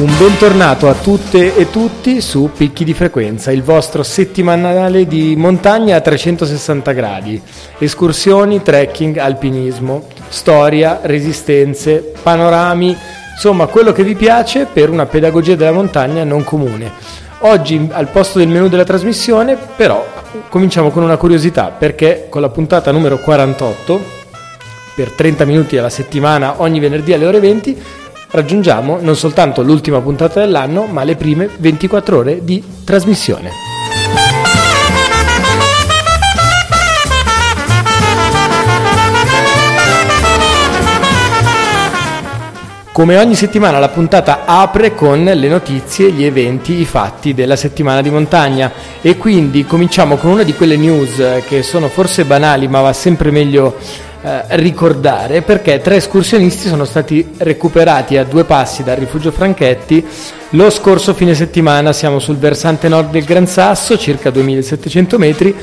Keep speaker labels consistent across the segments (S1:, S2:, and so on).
S1: Un bentornato a tutte e tutti su Picchi di Frequenza, il vostro settimanale di montagna a 360 gradi. Escursioni, trekking, alpinismo, storia, resistenze, panorami, insomma quello che vi piace per una pedagogia della montagna non comune. Oggi al posto del menu della trasmissione però cominciamo con una curiosità perché con la puntata numero 48 per 30 minuti alla settimana ogni venerdì alle ore 20 raggiungiamo non soltanto l'ultima puntata dell'anno, ma le prime 24 ore di trasmissione. Come ogni settimana la puntata apre con le notizie, gli eventi, i fatti della settimana di montagna e quindi cominciamo con una di quelle news che sono forse banali ma va sempre meglio eh, ricordare perché tre escursionisti sono stati recuperati a due passi dal rifugio Franchetti lo scorso fine settimana. Siamo sul versante nord del Gran Sasso, circa 2700 metri.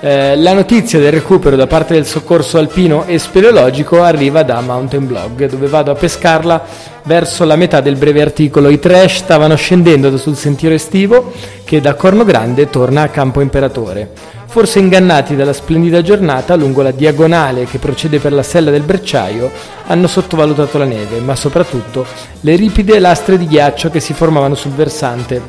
S1: Eh, la notizia del recupero da parte del soccorso alpino e speleologico arriva da Mountain Blog, dove vado a pescarla verso la metà del breve articolo. I trash stavano scendendo sul sentiero estivo che da Corno Grande torna a Campo Imperatore. Forse ingannati dalla splendida giornata lungo la diagonale che procede per la sella del Brecciaio, hanno sottovalutato la neve, ma soprattutto le ripide lastre di ghiaccio che si formavano sul versante,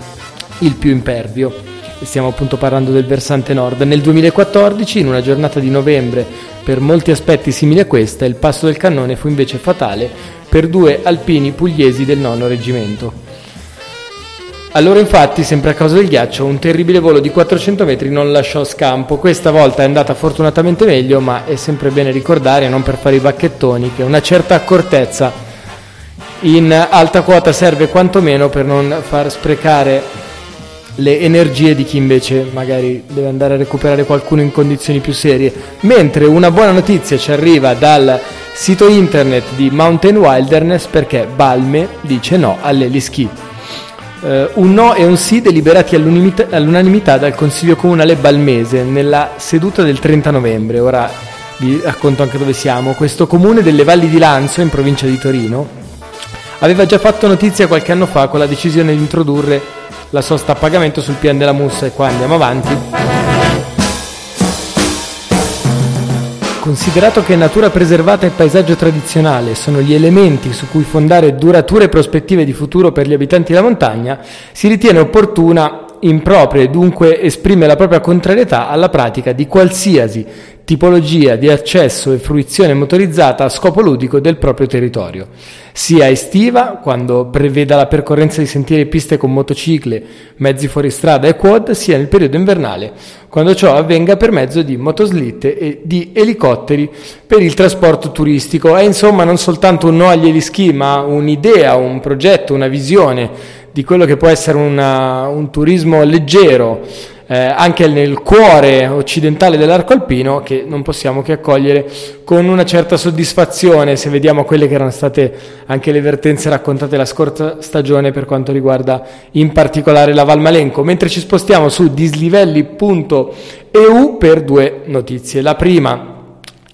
S1: il più impervio. Stiamo appunto parlando del versante nord. Nel 2014, in una giornata di novembre, per molti aspetti simili a questa, il passo del cannone fu invece fatale per due alpini pugliesi del nono reggimento. Allora infatti, sempre a causa del ghiaccio, un terribile volo di 400 metri non lasciò scampo. Questa volta è andata fortunatamente meglio, ma è sempre bene ricordare, non per fare i bacchettoni, che una certa accortezza in alta quota serve quantomeno per non far sprecare le energie di chi invece magari deve andare a recuperare qualcuno in condizioni più serie. Mentre una buona notizia ci arriva dal sito internet di Mountain Wilderness perché Balme dice no all'eliski eh, un no e un sì deliberati all'unanimità dal Consiglio Comunale Balmese nella seduta del 30 novembre. Ora vi racconto anche dove siamo. Questo comune delle Valli di Lanzo, in provincia di Torino, aveva già fatto notizia qualche anno fa con la decisione di introdurre la sosta a pagamento sul piano della Mussa e qua andiamo avanti. Considerato che natura preservata e paesaggio tradizionale sono gli elementi su cui fondare durature prospettive di futuro per gli abitanti della montagna, si ritiene opportuna impropria e dunque esprime la propria contrarietà alla pratica di qualsiasi tipologia di accesso e fruizione motorizzata a scopo ludico del proprio territorio, sia estiva, quando preveda la percorrenza di sentieri e piste con motocicle, mezzi fuoristrada e quad, sia nel periodo invernale, quando ciò avvenga per mezzo di motoslitte e di elicotteri per il trasporto turistico. È insomma non soltanto un no agli elischi, ma un'idea, un progetto, una visione di quello che può essere una, un turismo leggero eh, anche nel cuore occidentale dell'arco alpino che non possiamo che accogliere con una certa soddisfazione se vediamo quelle che erano state anche le vertenze raccontate la scorsa stagione per quanto riguarda in particolare la Valmalenco, mentre ci spostiamo su dislivelli.eu per due notizie. La prima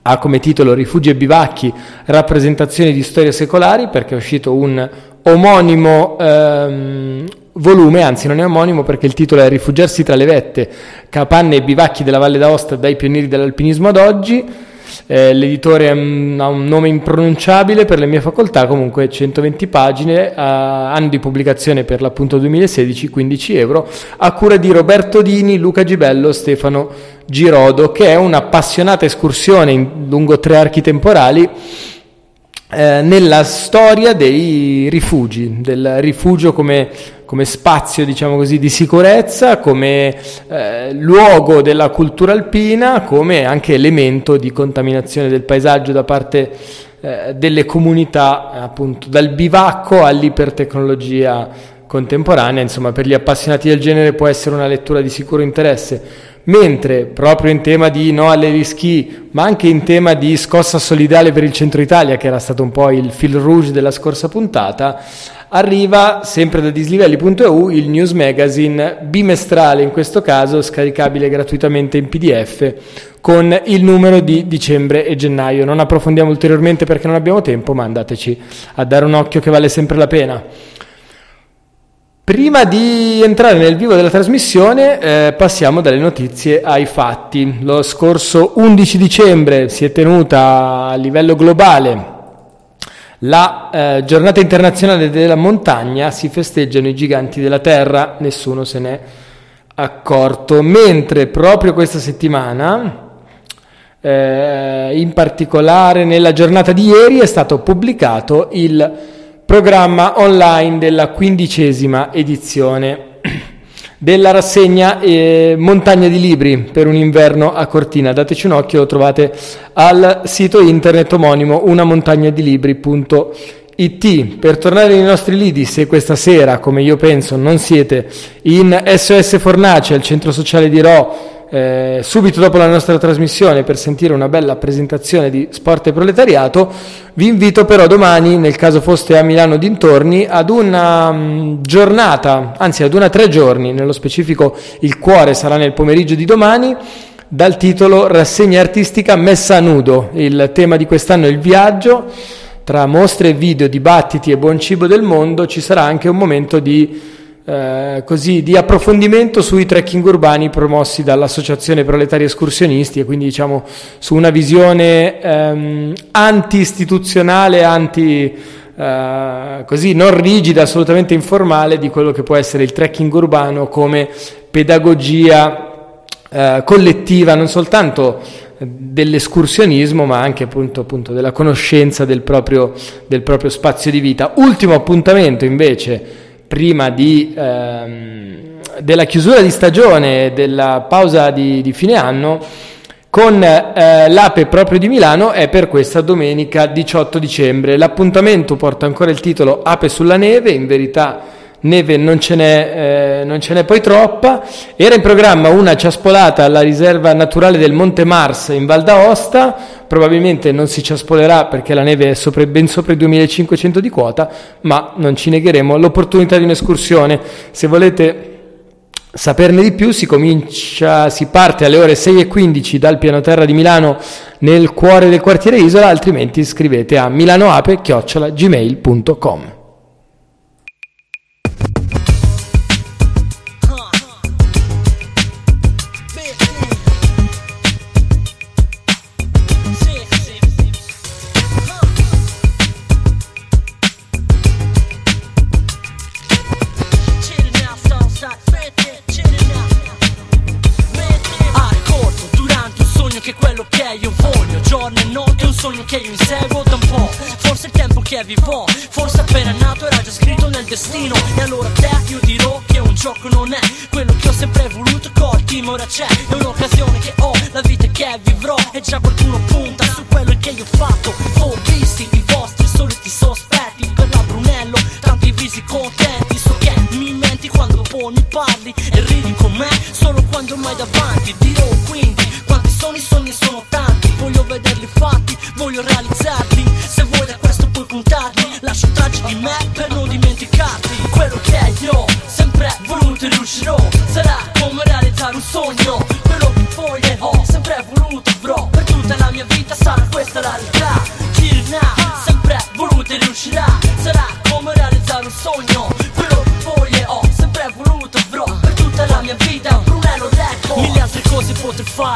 S1: ha come titolo Rifugi e bivacchi, rappresentazioni di storie secolari, perché è uscito un omonimo ehm, volume, anzi non è omonimo perché il titolo è Rifugiarsi tra le vette, capanne e bivacchi della Valle d'Aosta dai pionieri dell'alpinismo ad oggi. Eh, l'editore um, ha un nome impronunciabile per le mie facoltà, comunque 120 pagine, uh, anno di pubblicazione per l'appunto 2016, 15 euro, a cura di Roberto Dini, Luca Gibello, Stefano Girodo, che è un'appassionata escursione in, lungo tre archi temporali eh, nella storia dei rifugi, del rifugio come, come spazio diciamo così, di sicurezza, come eh, luogo della cultura alpina, come anche elemento di contaminazione del paesaggio da parte eh, delle comunità, appunto dal bivacco all'ipertecnologia contemporanea, insomma per gli appassionati del genere può essere una lettura di sicuro interesse. Mentre proprio in tema di no alle rischi, ma anche in tema di scossa solidale per il centro Italia, che era stato un po' il fil rouge della scorsa puntata, arriva sempre da dislivelli.eu il news magazine bimestrale, in questo caso scaricabile gratuitamente in PDF con il numero di dicembre e gennaio. Non approfondiamo ulteriormente perché non abbiamo tempo, ma andateci a dare un occhio che vale sempre la pena. Prima di entrare nel vivo della trasmissione eh, passiamo dalle notizie ai fatti. Lo scorso 11 dicembre si è tenuta a livello globale la eh, giornata internazionale della montagna, si festeggiano i giganti della terra, nessuno se n'è accorto, mentre proprio questa settimana, eh, in particolare nella giornata di ieri, è stato pubblicato il programma online della quindicesima edizione della rassegna eh, Montagna di Libri per un inverno a Cortina. Dateci un occhio, lo trovate al sito internet omonimo unamontagnadilibri.it. Per tornare nei nostri lidi, se questa sera, come io penso, non siete in SOS Fornace, al centro sociale di Ro, eh, subito dopo la nostra trasmissione per sentire una bella presentazione di Sport e Proletariato. Vi invito però domani, nel caso foste a Milano dintorni, ad una um, giornata, anzi ad una tre giorni, nello specifico il cuore sarà nel pomeriggio di domani, dal titolo Rassegna artistica messa a nudo. Il tema di quest'anno è il viaggio. Tra mostre, video, dibattiti e buon cibo del mondo ci sarà anche un momento di eh, così, di approfondimento sui trekking urbani promossi dall'Associazione Proletari Escursionisti e quindi diciamo su una visione ehm, anti-istituzionale, anti, eh, così non rigida, assolutamente informale di quello che può essere il trekking urbano come pedagogia eh, collettiva, non soltanto dell'escursionismo ma anche appunto, appunto della conoscenza del proprio, del proprio spazio di vita. Ultimo appuntamento invece prima di, ehm, della chiusura di stagione, della pausa di, di fine anno, con eh, l'Ape proprio di Milano è per questa domenica 18 dicembre. L'appuntamento porta ancora il titolo Ape sulla neve, in verità neve non ce, n'è, eh, non ce n'è poi troppa. Era in programma una ciaspolata alla riserva naturale del Monte Mars in Val d'Aosta, probabilmente non si ciaspolerà perché la neve è sopra, ben sopra i 2500 di quota, ma non ci negheremo l'opportunità di un'escursione. Se volete saperne di più si, comincia, si parte alle ore 6.15 dal piano terra di Milano nel cuore del quartiere Isola, altrimenti scrivete a milanoape.gmail.com.
S2: che io inseguo da un po' Forse il tempo che vivo Forse appena nato era già scritto nel destino. E allora te io dirò che un gioco non è Quello che ho sempre voluto. Colti ma ora c'è È un'occasione che ho, la vita che vivrò E già qualcuno punta su quello che io ho fatto. Ho visti i vostri soliti sospetti Per la Brunello, tanti visi contenti. So che mi menti quando mi parli E ridi con me solo quando mai davanti. Dirò quindi quanti sono i sogni sono tanti. Voglio vederli fatti voglio realizzarli. Se vuoi da questo puoi puntarli Lascio tracce di me per non dimenticarti. Quello che io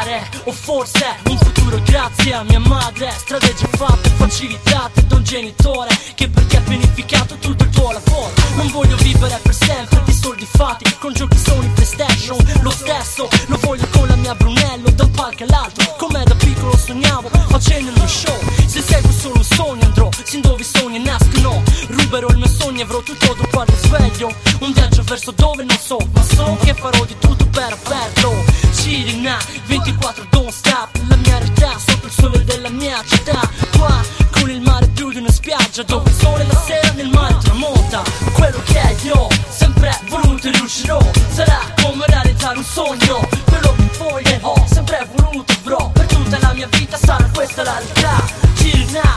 S2: fare O forse un futuro grazie a mia madre. Strade già fatte, facilitate da un genitore Che per ti ha pianificato tutto il tuo lavoro. Non voglio vivere per sempre di soldi fatti Con giochi Sony Playstation Lo stesso. Lo voglio con la mia Brunello Da un palco all'altro. Come da piccolo sognavo Facendo mio show. Se seguo solo un sogno andrò Sin dove i sogni nascono. Ruberò il mio sogno avrò tutto dopo al risveglio Un viaggio verso dove non so Ma so che farò di tutto per averlo. Cirina 24 don't stop. La mia realtà sotto il sole della mia città. Qua con il mare più di una spiaggia Dove il sole la sera nel mare tramonta. Quello che è io sempre voluto e riuscirò. Sarà come realizzare un sogno. Quello che voglio ho sempre voluto bro Per tutta la mia vita sarà questa la realtà.
S3: Girna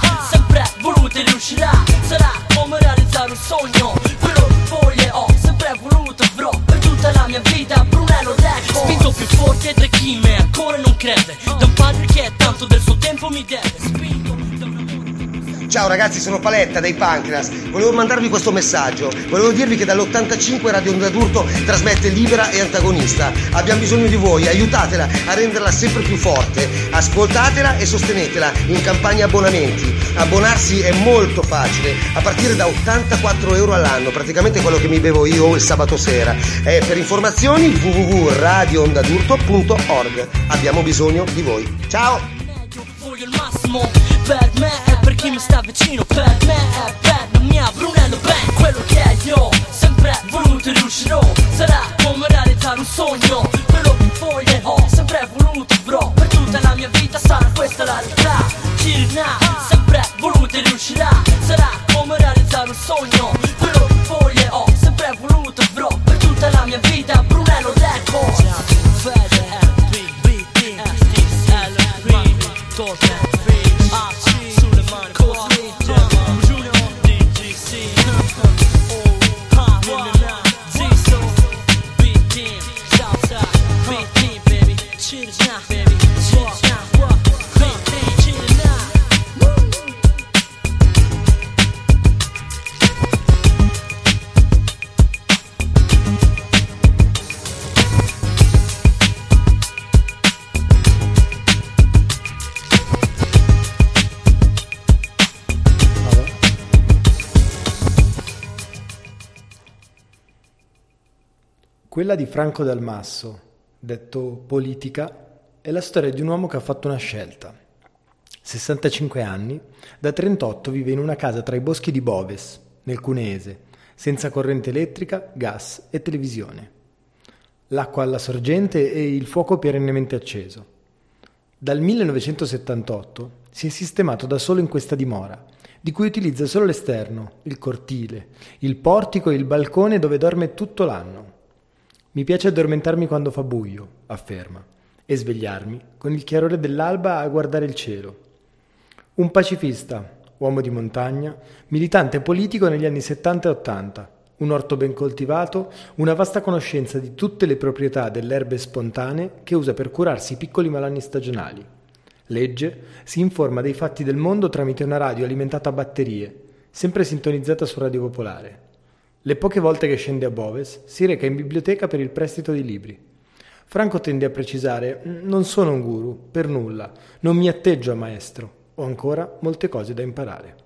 S3: Ciao ragazzi, sono Paletta dei Pancreas. Volevo mandarvi questo messaggio. Volevo dirvi che dall'85 Radio Onda d'Urto trasmette libera e antagonista. Abbiamo bisogno di voi, aiutatela a renderla sempre più forte. Ascoltatela e sostenetela in campagna abbonamenti. Abbonarsi è molto facile, a partire da 84 euro all'anno, praticamente quello che mi bevo io il sabato sera. E per informazioni www.radioondadurto.org. Abbiamo bisogno di voi. Ciao!
S2: È mi sta vicino per me è per la mia Brunello Band quello che io ho sempre voluto e riuscirò. Sarà come realizzare un sogno quello che foglie ho sempre voluto bro per tutta la mia vita sarà questa la realtà. Cirina sempre voluto e riuscirà. Sarà come realizzare un sogno quello che foglie ho sempre voluto bro per tutta la mia vita
S1: Quella di Franco Dalmasso, detto politica, è la storia di un uomo che ha fatto una scelta. 65 anni, da 38 vive in una casa tra i boschi di Boves, nel Cuneese, senza corrente elettrica, gas e televisione. L'acqua alla sorgente e il fuoco perennemente acceso. Dal 1978 si è sistemato da solo in questa dimora, di cui utilizza solo l'esterno, il cortile, il portico e il balcone dove dorme tutto l'anno. Mi piace addormentarmi quando fa buio, afferma, e svegliarmi con il chiarore dell'alba a guardare il cielo. Un pacifista, uomo di montagna, militante politico negli anni 70 e 80, un orto ben coltivato, una vasta conoscenza di tutte le proprietà delle erbe spontanee che usa per curarsi i piccoli malanni stagionali. Legge, si informa dei fatti del mondo tramite una radio alimentata a batterie, sempre sintonizzata su Radio Popolare. Le poche volte che scende a Boves si reca in biblioteca per il prestito di libri. Franco tende a precisare: Non sono un guru, per nulla, non mi atteggio a maestro, ho ancora molte cose da imparare.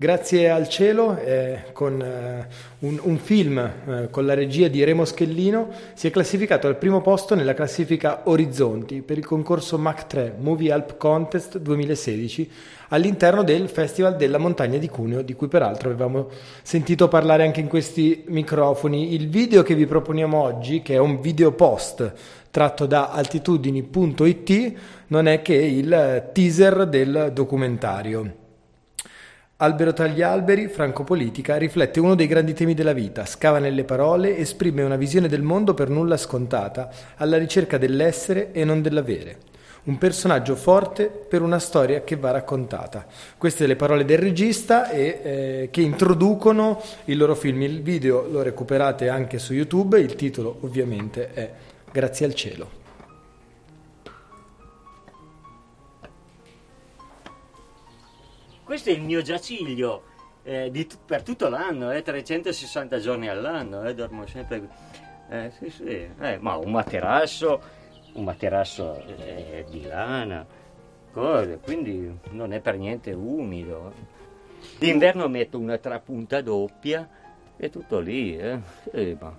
S1: Grazie al cielo, eh, con eh, un, un, film eh, con la regia di Remo Schellino, si è classificato al primo posto nella classifica Orizzonti per il concorso Mac 3 Movie Help Contest 2016 all'interno del Festival della Montagna di Cuneo, di cui peraltro avevamo sentito parlare anche in questi microfoni. Il video che vi proponiamo oggi, che è un video post tratto da altitudini.it, non è che il teaser del documentario. Albero tra gli alberi, Franco Politica, riflette uno dei grandi temi della vita, scava nelle parole, esprime una visione del mondo per nulla scontata, alla ricerca dell'essere e non dell'avere. Un personaggio forte per una storia che va raccontata. Queste le parole del regista e eh, che introducono il loro film. Il video lo recuperate anche su YouTube, il titolo ovviamente è Grazie al cielo.
S4: Questo è il mio giaciglio eh, di, per tutto l'anno, eh, 360 giorni all'anno, eh, dormo sempre. Eh, sì, sì, eh, ma un materasso, un materasso eh, di lana, cose, quindi non è per niente umido. D'inverno metto una trapunta doppia e tutto lì. Eh. Ma...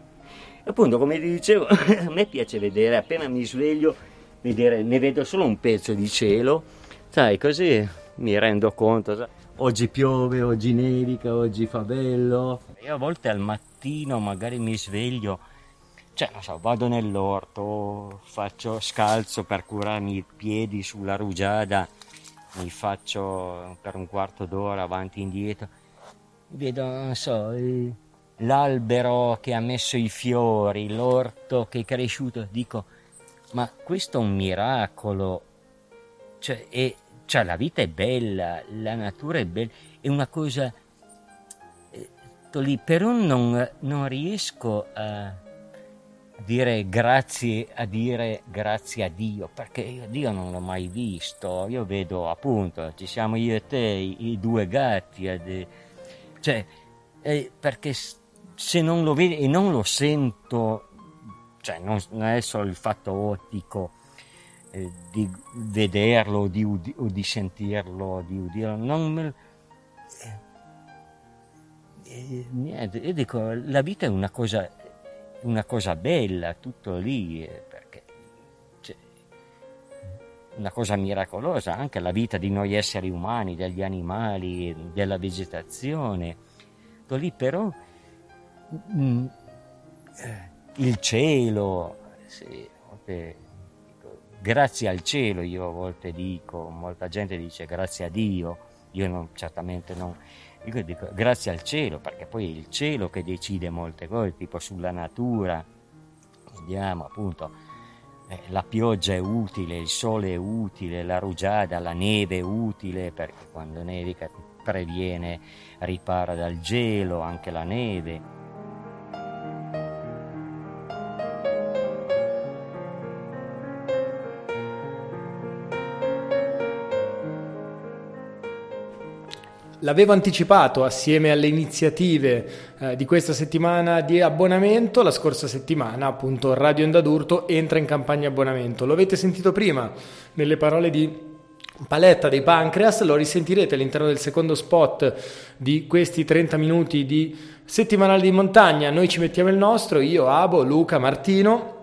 S4: Appunto, come ti dicevo, a me piace vedere, appena mi sveglio, vedere, ne vedo solo un pezzo di cielo, sai, così mi rendo conto. Oggi piove, oggi nevica, oggi fa bello. Io a volte al mattino magari mi sveglio, cioè non so, vado nell'orto, faccio scalzo per curarmi i piedi sulla rugiada, mi faccio per un quarto d'ora avanti e indietro. Vedo, non so, l'albero che ha messo i fiori, l'orto che è cresciuto, dico, ma questo è un miracolo. Cioè, è, cioè la vita è bella, la natura è bella, è una cosa... Eh, lì, però non, non riesco a, dire grazie a dire grazie a Dio, perché io Dio non l'ho mai visto, io vedo appunto, ci siamo io e te, i, i due gatti, ed, cioè, eh, perché se non lo vedo e non lo sento, cioè non, non è solo il fatto ottico eh, di vederlo di udi, o di sentirlo, di udirlo, non me, eh, eh, niente, io dico, la vita è una cosa una cosa bella, tutto lì, eh, perché cioè, una cosa miracolosa, anche la vita di noi esseri umani, degli animali, della vegetazione, tutto lì però mh, mm, il cielo, sì, dico, grazie al cielo io a volte dico, molta gente dice grazie a Dio, io non, certamente non io dico grazie al cielo, perché poi è il cielo che decide molte cose, tipo sulla natura, vediamo appunto, eh, la pioggia è utile, il sole è utile, la rugiada, la neve è utile, perché quando nevica previene, ripara dal gelo, anche la neve
S1: L'avevo anticipato assieme alle iniziative eh, di questa settimana di abbonamento, la scorsa settimana appunto Radio Onda d'Urto entra in campagna abbonamento. Lo avete sentito prima nelle parole di Paletta dei Pancreas, lo risentirete all'interno del secondo spot di questi 30 minuti di settimanale di montagna. Noi ci mettiamo il nostro, io, Abo, Luca, Martino.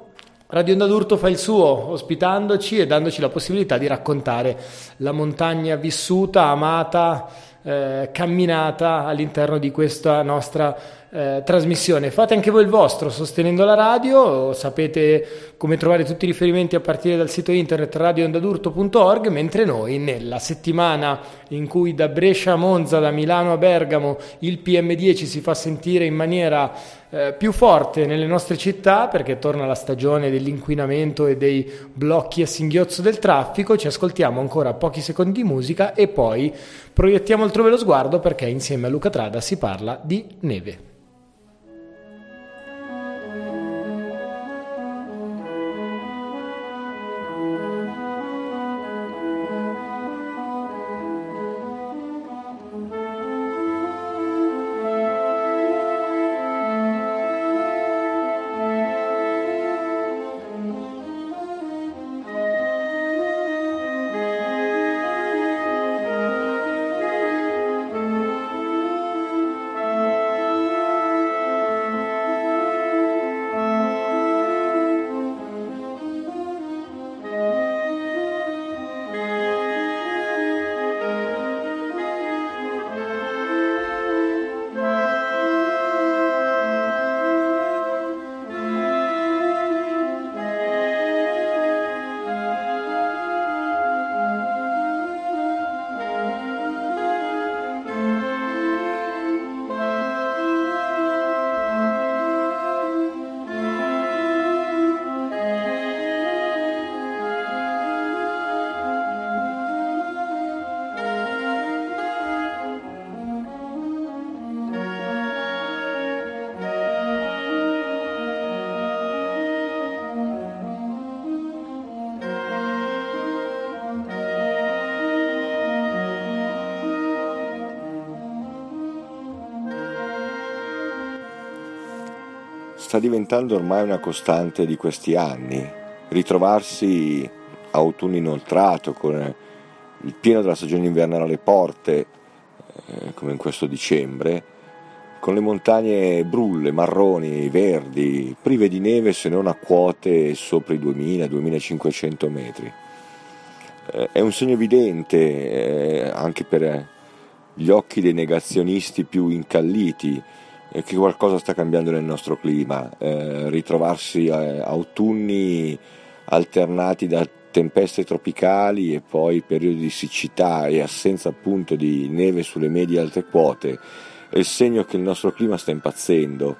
S1: Radio Onda d'Urto fa il suo, ospitandoci e dandoci la possibilità di raccontare la montagna vissuta, amata, eh, camminata all'interno di questa nostra eh, trasmissione. Fate anche voi il vostro sostenendo la radio, sapete come trovare tutti i riferimenti a partire dal sito internet radioondadurto.org, mentre noi nella settimana in cui da Brescia a Monza, da Milano a Bergamo, il PM10 si fa sentire in maniera eh, più forte nelle nostre città perché torna la stagione dell'inquinamento e dei blocchi a singhiozzo del traffico, ci ascoltiamo ancora pochi secondi di musica e poi proiettiamo altrove lo sguardo perché insieme a Luca Trada si parla di neve.
S5: Sta diventando ormai una costante di questi anni. Ritrovarsi autunno inoltrato con il pieno della stagione invernale alle porte, eh, come in questo dicembre, con le montagne brulle, marroni, verdi, prive di neve se non a quote sopra i 2000-2500 metri. Eh, è un segno evidente eh, anche per gli occhi dei negazionisti più incalliti che qualcosa sta cambiando nel nostro clima, eh, ritrovarsi eh, autunni alternati da tempeste tropicali e poi periodi di siccità e assenza appunto di neve sulle medie alte quote è il segno che il nostro clima sta impazzendo.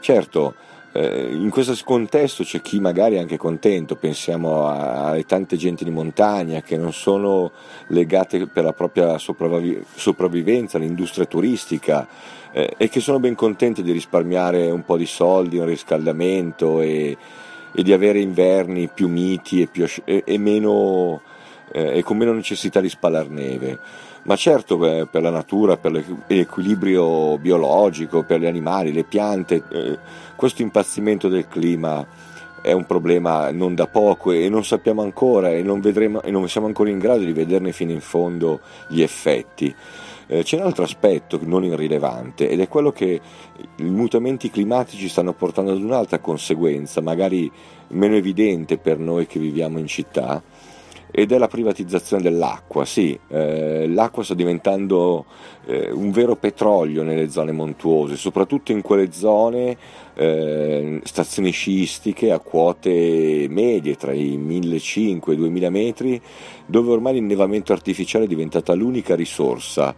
S5: Certo, eh, in questo contesto c'è chi magari è anche contento, pensiamo alle tante genti di montagna che non sono legate per la propria sopravvivenza all'industria turistica eh, e che sono ben contenti di risparmiare un po' di soldi, un riscaldamento e, e di avere inverni più miti e, più, e, e meno, eh, con meno necessità di spalar neve. Ma certo eh, per la natura, per l'equilibrio biologico, per gli animali, le piante, eh, questo impazzimento del clima è un problema non da poco e non sappiamo ancora e non, vedremo, e non siamo ancora in grado di vederne fino in fondo gli effetti. Eh, c'è un altro aspetto non irrilevante ed è quello che i mutamenti climatici stanno portando ad un'altra conseguenza, magari meno evidente per noi che viviamo in città, ed è la privatizzazione dell'acqua. Sì, eh, l'acqua sta diventando eh, un vero petrolio nelle zone montuose, soprattutto in quelle zone, eh, stazioni sciistiche a quote medie tra i 1500 e i 2000 metri, dove ormai l'innevamento artificiale è diventata l'unica risorsa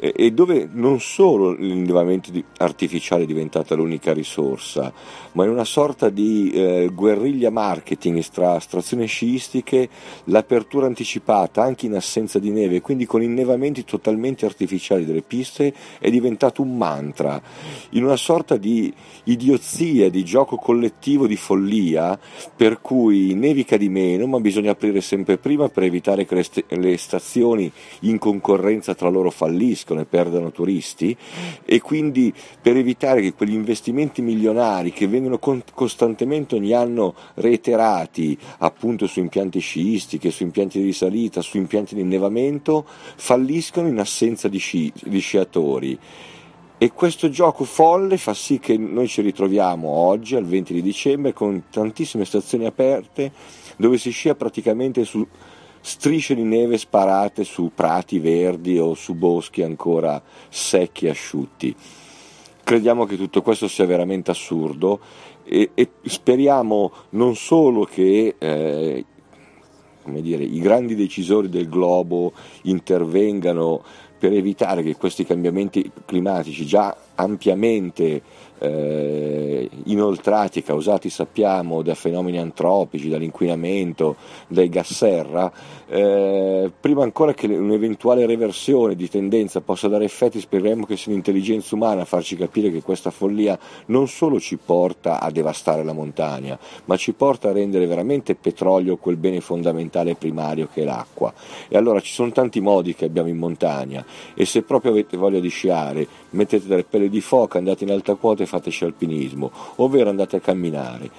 S5: e dove non solo l'innevamento artificiale è diventata l'unica risorsa, ma in una sorta di eh, guerriglia marketing tra stazioni sciistiche, l'apertura anticipata anche in assenza di neve, quindi con innevamenti totalmente artificiali delle piste, è diventato un mantra, in una sorta di idiozia, di gioco collettivo, di follia, per cui nevica di meno, ma bisogna aprire sempre prima per evitare che le, st- le stazioni in concorrenza tra loro falliscano ne perdano turisti e quindi per evitare che quegli investimenti milionari che vengono costantemente ogni anno reiterati appunto su impianti sciistiche, su impianti di risalita, su impianti di innevamento falliscano in assenza di, sci, di sciatori. E questo gioco folle fa sì che noi ci ritroviamo oggi, al 20 di dicembre, con tantissime stazioni aperte dove si scia praticamente su strisce di neve sparate su prati verdi o su boschi ancora secchi e asciutti. Crediamo che tutto questo sia veramente assurdo e, e speriamo non solo che eh, dire, i grandi decisori del globo intervengano per evitare che questi cambiamenti climatici già ampiamente eh, inoltrati e causati, sappiamo, da fenomeni antropici, dall'inquinamento, dai gas serra, eh, prima ancora che un'eventuale reversione di tendenza possa dare effetti, speriamo che sia l'intelligenza umana a farci capire che questa follia non solo ci porta a devastare la montagna, ma ci porta a rendere veramente petrolio quel bene fondamentale primario che è l'acqua. E allora ci sono tanti modi che abbiamo in montagna e se proprio avete voglia di sciare, mettete delle pelle di foca, andate in alta quota e fateci alpinismo, ovvero andate a camminare.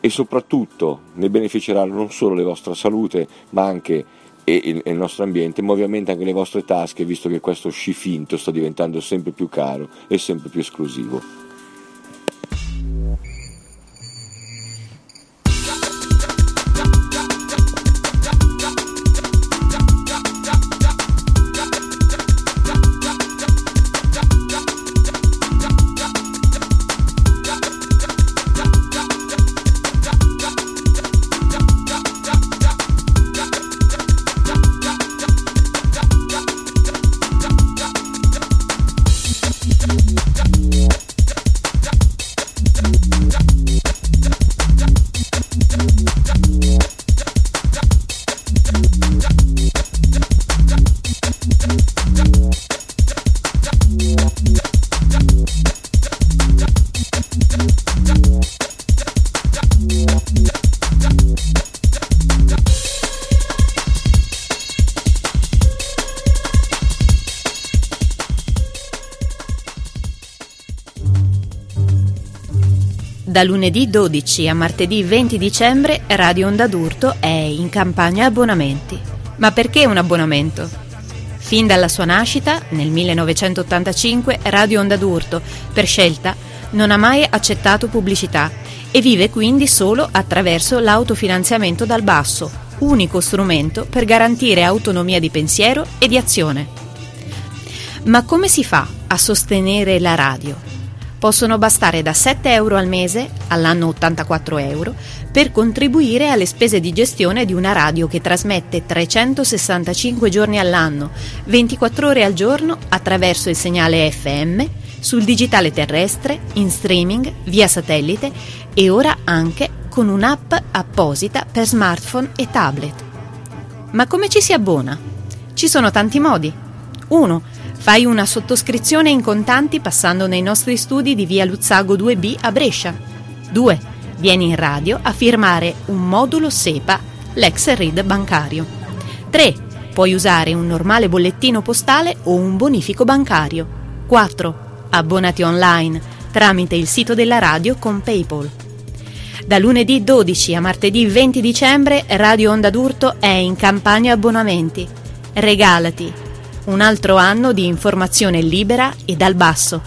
S5: E soprattutto ne beneficerà non solo la vostra salute, ma anche il, il nostro ambiente, ma ovviamente anche le vostre tasche, visto che questo sci finto sta diventando sempre più caro e sempre più esclusivo.
S6: Da lunedì 12 a martedì 20 dicembre Radio Onda d'Urto è in campagna abbonamenti. Ma perché un abbonamento? Fin dalla sua nascita, nel 1985, Radio Onda d'Urto, per scelta, non ha mai accettato pubblicità e vive quindi solo attraverso l'autofinanziamento dal basso, unico strumento per garantire autonomia di pensiero e di azione. Ma come si fa a sostenere la radio? Possono bastare da 7 euro al mese, all'anno 84 euro, per contribuire alle spese di gestione di una radio che trasmette 365 giorni all'anno, 24 ore al giorno attraverso il segnale FM, sul digitale terrestre, in streaming, via satellite e ora anche con un'app apposita per smartphone e tablet. Ma come ci si abbona? Ci sono tanti modi. 1 Fai una sottoscrizione in contanti passando nei nostri studi di via Luzzago 2B a Brescia. 2. Vieni in radio a firmare un modulo SEPA, l'ex read bancario. 3. Puoi usare un normale bollettino postale o un bonifico bancario. 4. Abbonati online tramite il sito della radio con PayPal. Da lunedì 12 a martedì 20 dicembre Radio Onda d'Urto è in campagna abbonamenti. Regalati un altro anno di informazione libera e dal basso,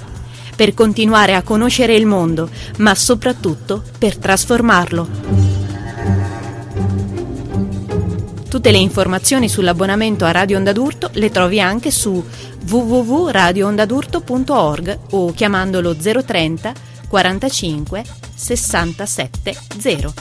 S6: per continuare a conoscere il mondo, ma soprattutto per trasformarlo. Tutte le informazioni sull'abbonamento a Radio Onda d'Urto le trovi anche su www.radioondadurto.org o chiamandolo 030 45 67 0.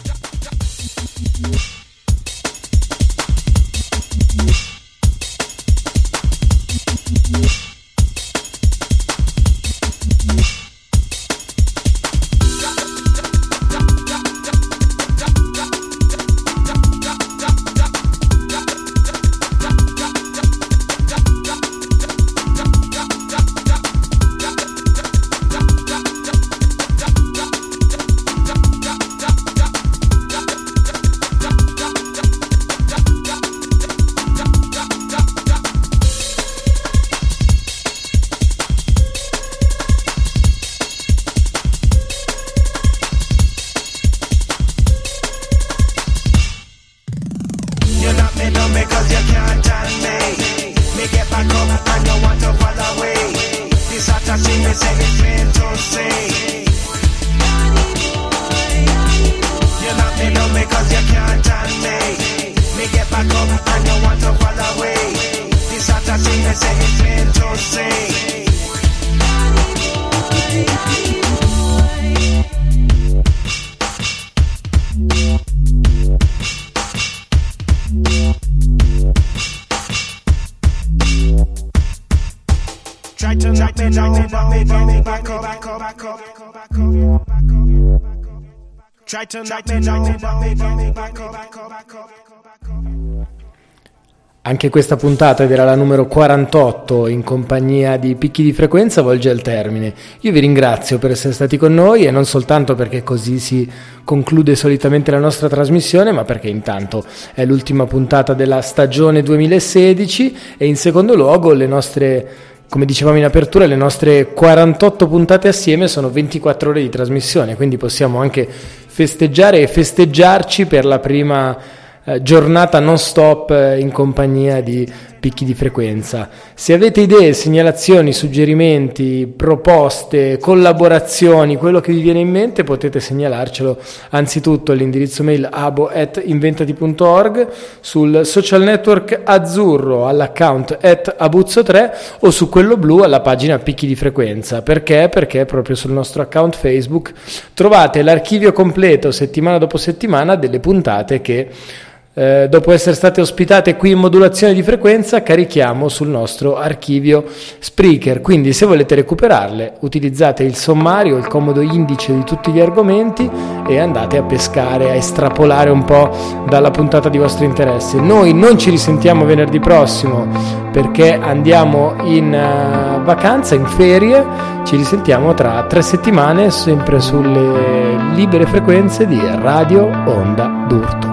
S1: Anche questa puntata, ed era la numero 48 in compagnia di Picchi di Frequenza, volge al termine. Io vi ringrazio per essere stati con noi e non soltanto perché così si conclude solitamente la nostra trasmissione, ma perché intanto è l'ultima puntata della stagione 2016 e in secondo luogo le nostre come dicevamo in apertura, le nostre 48 puntate assieme sono 24 ore di trasmissione, quindi possiamo anche festeggiare e festeggiarci per la prima eh, giornata non stop eh, in compagnia di picchi di frequenza. Se avete idee, segnalazioni, suggerimenti, proposte, collaborazioni, quello che vi viene in mente, potete segnalarcelo anzitutto all'indirizzo mail abo.inventati.org, sul social network azzurro all'account at abuzzo3 o su quello blu alla pagina picchi di frequenza. Perché? Perché proprio sul nostro account Facebook trovate l'archivio completo settimana dopo settimana delle puntate che eh, dopo essere state ospitate qui in modulazione di frequenza, carichiamo sul nostro archivio Spreaker. Quindi se volete recuperarle, utilizzate il sommario, il comodo indice di tutti gli argomenti e andate a pescare, a estrapolare un po' dalla puntata di vostro interesse. Noi non ci risentiamo venerdì prossimo perché andiamo in uh, vacanza, in ferie. Ci risentiamo tra tre settimane, sempre sulle libere frequenze di Radio Onda d'Urto.